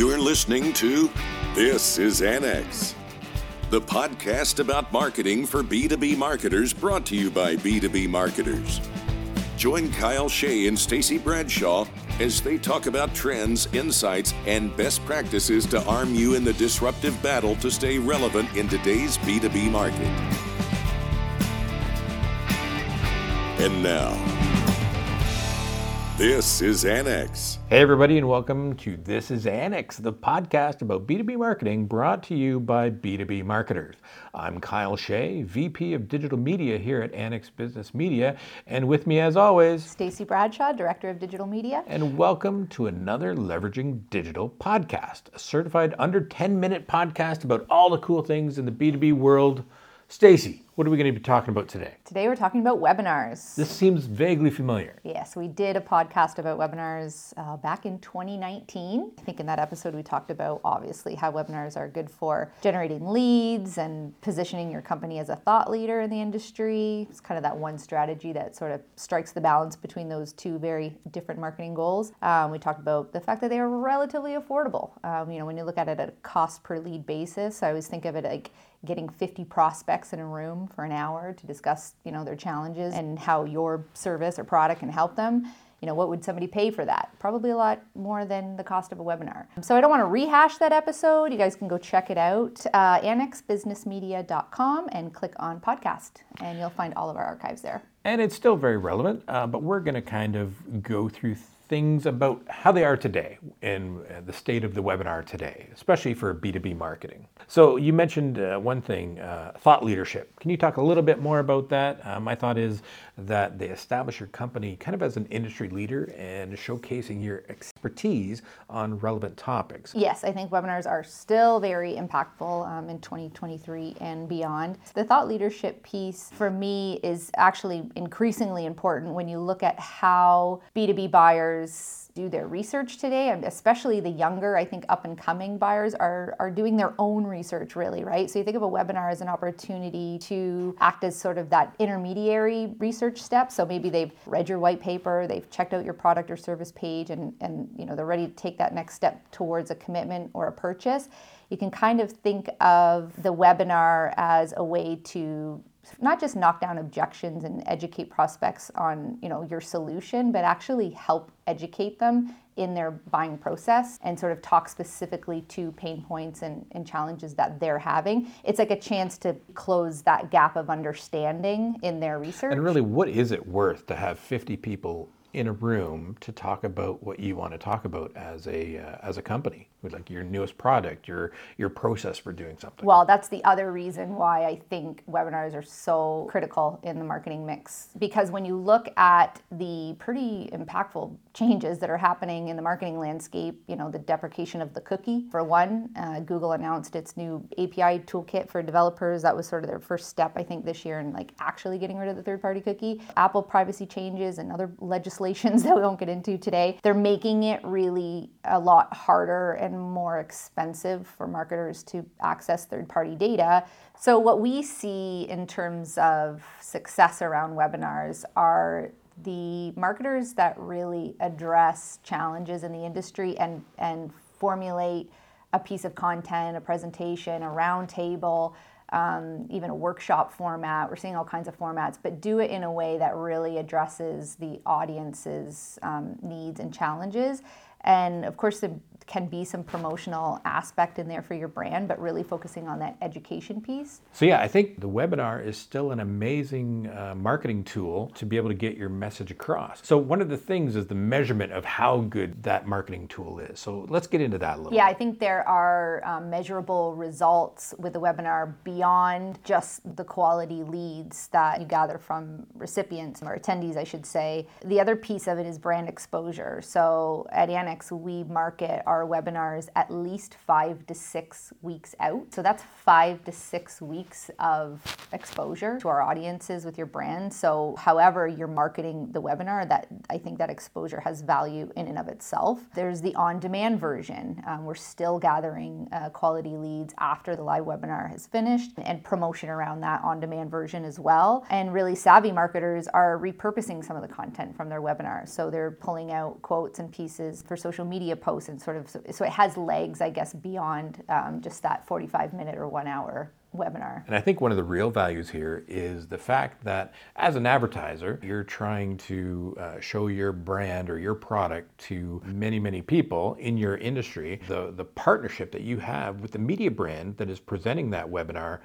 You're listening to This is Annex, the podcast about marketing for B2B marketers brought to you by B2B Marketers. Join Kyle Shay and Stacy Bradshaw as they talk about trends, insights, and best practices to arm you in the disruptive battle to stay relevant in today's B2B market. And now, this is Annex. Hey, everybody, and welcome to This is Annex, the podcast about B2B marketing brought to you by B2B marketers. I'm Kyle Shay, VP of Digital Media here at Annex Business Media, and with me, as always, Stacy Bradshaw, Director of Digital Media. And welcome to another Leveraging Digital podcast, a certified under 10 minute podcast about all the cool things in the B2B world. Stacy, what are we going to be talking about today? Today we're talking about webinars. This seems vaguely familiar. Yes, we did a podcast about webinars uh, back in 2019. I think in that episode we talked about obviously how webinars are good for generating leads and positioning your company as a thought leader in the industry. It's kind of that one strategy that sort of strikes the balance between those two very different marketing goals. Um, we talked about the fact that they are relatively affordable. Um, you know, when you look at it at a cost per lead basis, I always think of it like getting 50 prospects in a room for an hour to discuss, you know, their challenges and how your service or product can help them. You know, what would somebody pay for that? Probably a lot more than the cost of a webinar. So I don't want to rehash that episode. You guys can go check it out, uh, annexbusinessmedia.com, and click on podcast, and you'll find all of our archives there. And it's still very relevant, uh, but we're going to kind of go through things about how they are today in uh, the state of the webinar today, especially for B2B marketing. So, you mentioned uh, one thing uh, thought leadership. Can you talk a little bit more about that? Uh, my thought is that they establish your company kind of as an industry leader and showcasing your expertise on relevant topics. Yes, I think webinars are still very impactful um, in 2023 and beyond. The thought leadership piece for me is actually increasingly important when you look at how B2B buyers buyers do their research today, especially the younger, I think up and coming buyers are, are doing their own research really, right? So you think of a webinar as an opportunity to act as sort of that intermediary research step. So maybe they've read your white paper, they've checked out your product or service page and, and you know they're ready to take that next step towards a commitment or a purchase. You can kind of think of the webinar as a way to not just knock down objections and educate prospects on you know your solution but actually help educate them in their buying process and sort of talk specifically to pain points and, and challenges that they're having. It's like a chance to close that gap of understanding in their research. and really what is it worth to have 50 people in a room to talk about what you want to talk about as a uh, as a company with like your newest product your your process for doing something. Well that's the other reason why i think webinars are so critical in the marketing mix because when you look at the pretty impactful changes that are happening in the marketing landscape you know the deprecation of the cookie for one uh, google announced its new api toolkit for developers. That was sort of their first step i think this year in like actually getting rid of the third party cookie. Apple privacy changes and other legislation legislations that we won't get into today, they're making it really a lot harder and more expensive for marketers to access third party data. So, what we see in terms of success around webinars are the marketers that really address challenges in the industry and, and formulate a piece of content, a presentation, a roundtable um, even a workshop format. We're seeing all kinds of formats, but do it in a way that really addresses the audience's um, needs and challenges. And of course, the can be some promotional aspect in there for your brand, but really focusing on that education piece. So, yeah, I think the webinar is still an amazing uh, marketing tool to be able to get your message across. So, one of the things is the measurement of how good that marketing tool is. So, let's get into that a little. Yeah, I think there are um, measurable results with the webinar beyond just the quality leads that you gather from recipients or attendees, I should say. The other piece of it is brand exposure. So, at Annex, we market our webinars at least five to six weeks out. So that's five to six weeks of exposure to our audiences with your brand. So, however, you're marketing the webinar, that I think that exposure has value in and of itself. There's the on demand version. Um, we're still gathering uh, quality leads after the live webinar has finished and promotion around that on demand version as well. And really savvy marketers are repurposing some of the content from their webinars. So, they're pulling out quotes and pieces for social media posts and sort of so, it has legs, I guess, beyond um, just that 45 minute or one hour webinar. And I think one of the real values here is the fact that as an advertiser, you're trying to uh, show your brand or your product to many, many people in your industry. The, the partnership that you have with the media brand that is presenting that webinar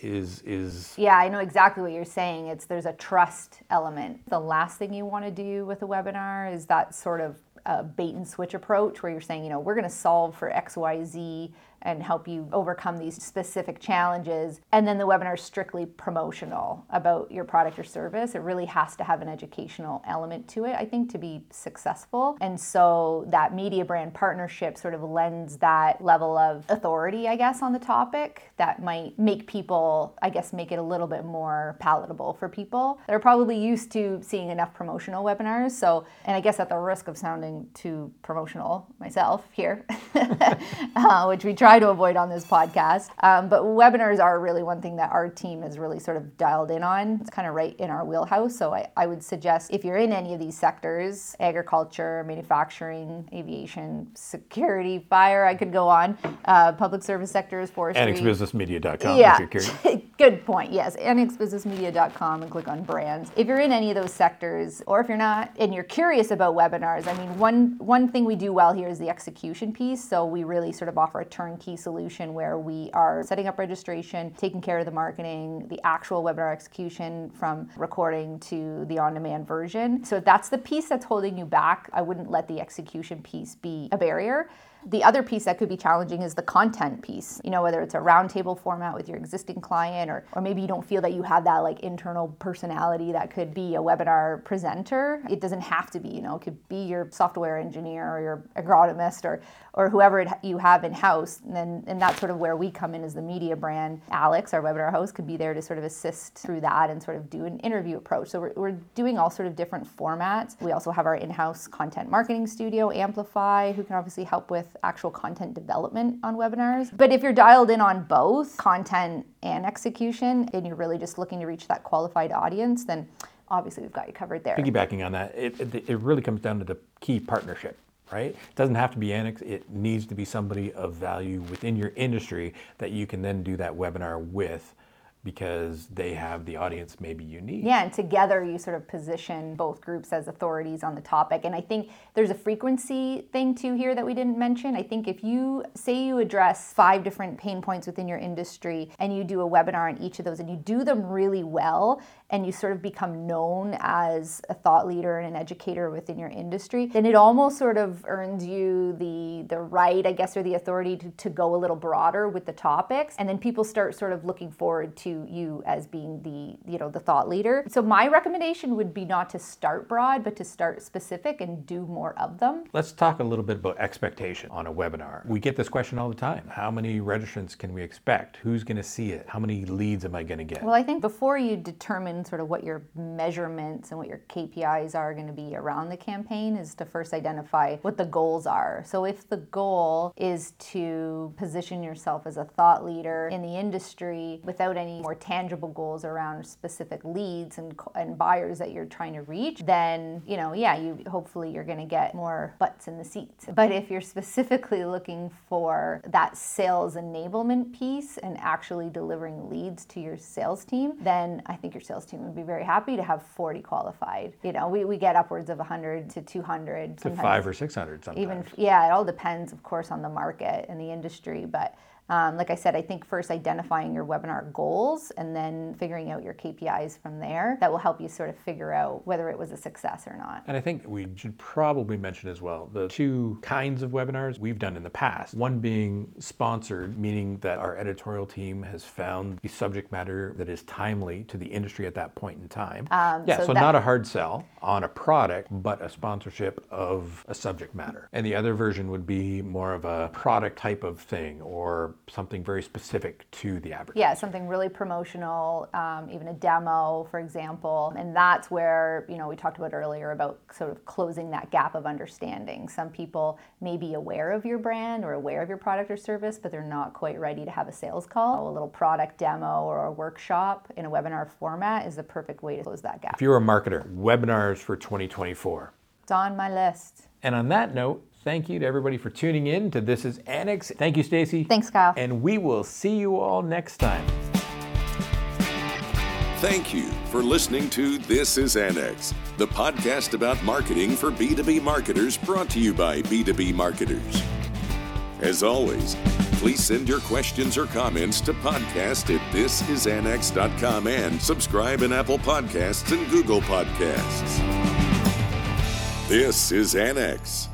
is is yeah i know exactly what you're saying it's there's a trust element the last thing you want to do with a webinar is that sort of uh, bait and switch approach where you're saying you know we're going to solve for xyz and help you overcome these specific challenges. And then the webinar is strictly promotional about your product or service. It really has to have an educational element to it, I think, to be successful. And so that media brand partnership sort of lends that level of authority, I guess, on the topic that might make people, I guess, make it a little bit more palatable for people that are probably used to seeing enough promotional webinars. So, and I guess at the risk of sounding too promotional myself here, uh, which we try try to avoid on this podcast. Um, but webinars are really one thing that our team is really sort of dialed in on. It's kind of right in our wheelhouse. So I, I would suggest if you're in any of these sectors agriculture, manufacturing, aviation, security, fire, I could go on, uh, public service sectors, forestry. AnnexBusinessMedia.com yeah. Good point. Yes. AnnexBusinessMedia.com and click on brands. If you're in any of those sectors, or if you're not and you're curious about webinars, I mean, one, one thing we do well here is the execution piece. So we really sort of offer a turnkey turnkey solution where we are setting up registration, taking care of the marketing, the actual webinar execution from recording to the on demand version. So if that's the piece that's holding you back, I wouldn't let the execution piece be a barrier. The other piece that could be challenging is the content piece. You know, whether it's a roundtable format with your existing client or, or maybe you don't feel that you have that like internal personality that could be a webinar presenter. It doesn't have to be, you know, it could be your software engineer or your agronomist or or whoever it, you have in house. And then and that's sort of where we come in as the media brand. Alex, our webinar host, could be there to sort of assist through that and sort of do an interview approach. So we're, we're doing all sort of different formats. We also have our in-house content marketing studio, Amplify, who can obviously help with actual content development on webinars. But if you're dialed in on both content and execution, and you're really just looking to reach that qualified audience, then obviously we've got you covered there. Piggybacking on that, it, it, it really comes down to the key partnership right? It doesn't have to be Annex, it needs to be somebody of value within your industry that you can then do that webinar with because they have the audience maybe you need. Yeah, and together you sort of position both groups as authorities on the topic. And I think there's a frequency thing too here that we didn't mention. I think if you say you address five different pain points within your industry and you do a webinar on each of those and you do them really well and you sort of become known as a thought leader and an educator within your industry, then it almost sort of earns you the the right, I guess, or the authority to, to go a little broader with the topics. And then people start sort of looking forward to you as being the you know the thought leader. So my recommendation would be not to start broad, but to start specific and do more of them. Let's talk a little bit about expectation on a webinar. We get this question all the time. How many registrants can we expect? Who's going to see it? How many leads am I going to get? Well, I think before you determine sort of what your measurements and what your KPIs are going to be around the campaign is to first identify what the goals are. So if the goal is to position yourself as a thought leader in the industry without any more tangible goals around specific leads and, and buyers that you're trying to reach, then, you know, yeah, you hopefully you're going to get more butts in the seats. But if you're specifically looking for that sales enablement piece and actually delivering leads to your sales team, then I think your sales team would be very happy to have 40 qualified. You know, we, we get upwards of 100 to 200. To five or 600 sometimes. Even, yeah, it all depends, of course, on the market and the industry, but um, like I said, I think first identifying your webinar goals and then figuring out your KPIs from there. That will help you sort of figure out whether it was a success or not. And I think we should probably mention as well the two kinds of webinars we've done in the past. One being sponsored, meaning that our editorial team has found the subject matter that is timely to the industry at that point in time. Um, yeah, so, so that, not a hard sell on a product, but a sponsorship of a subject matter. And the other version would be more of a product type of thing or something very specific to the advertiser. Yeah, something really promotional, um, even a demo, for example. And that's where, you know, we talked about earlier about sort of closing that gap of understanding. Some people may be aware of your brand or aware of your product or service, but they're not quite ready to have a sales call. A little product demo or a workshop in a webinar format is the perfect way to close that gap. If you're a marketer, webinars for 2024. It's on my list. And on that note, Thank you to everybody for tuning in to This is Annex. Thank you, Stacy. Thanks, Kyle. And we will see you all next time. Thank you for listening to This is Annex, the podcast about marketing for B2B marketers brought to you by B2B Marketers. As always, please send your questions or comments to podcast at thisisannex.com and subscribe in Apple Podcasts and Google Podcasts. This is Annex.